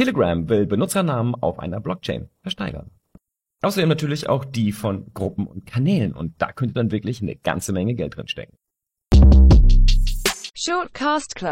Telegram will Benutzernamen auf einer Blockchain versteigern. Außerdem natürlich auch die von Gruppen und Kanälen und da könnte dann wirklich eine ganze Menge Geld drin stecken. Shortcast Club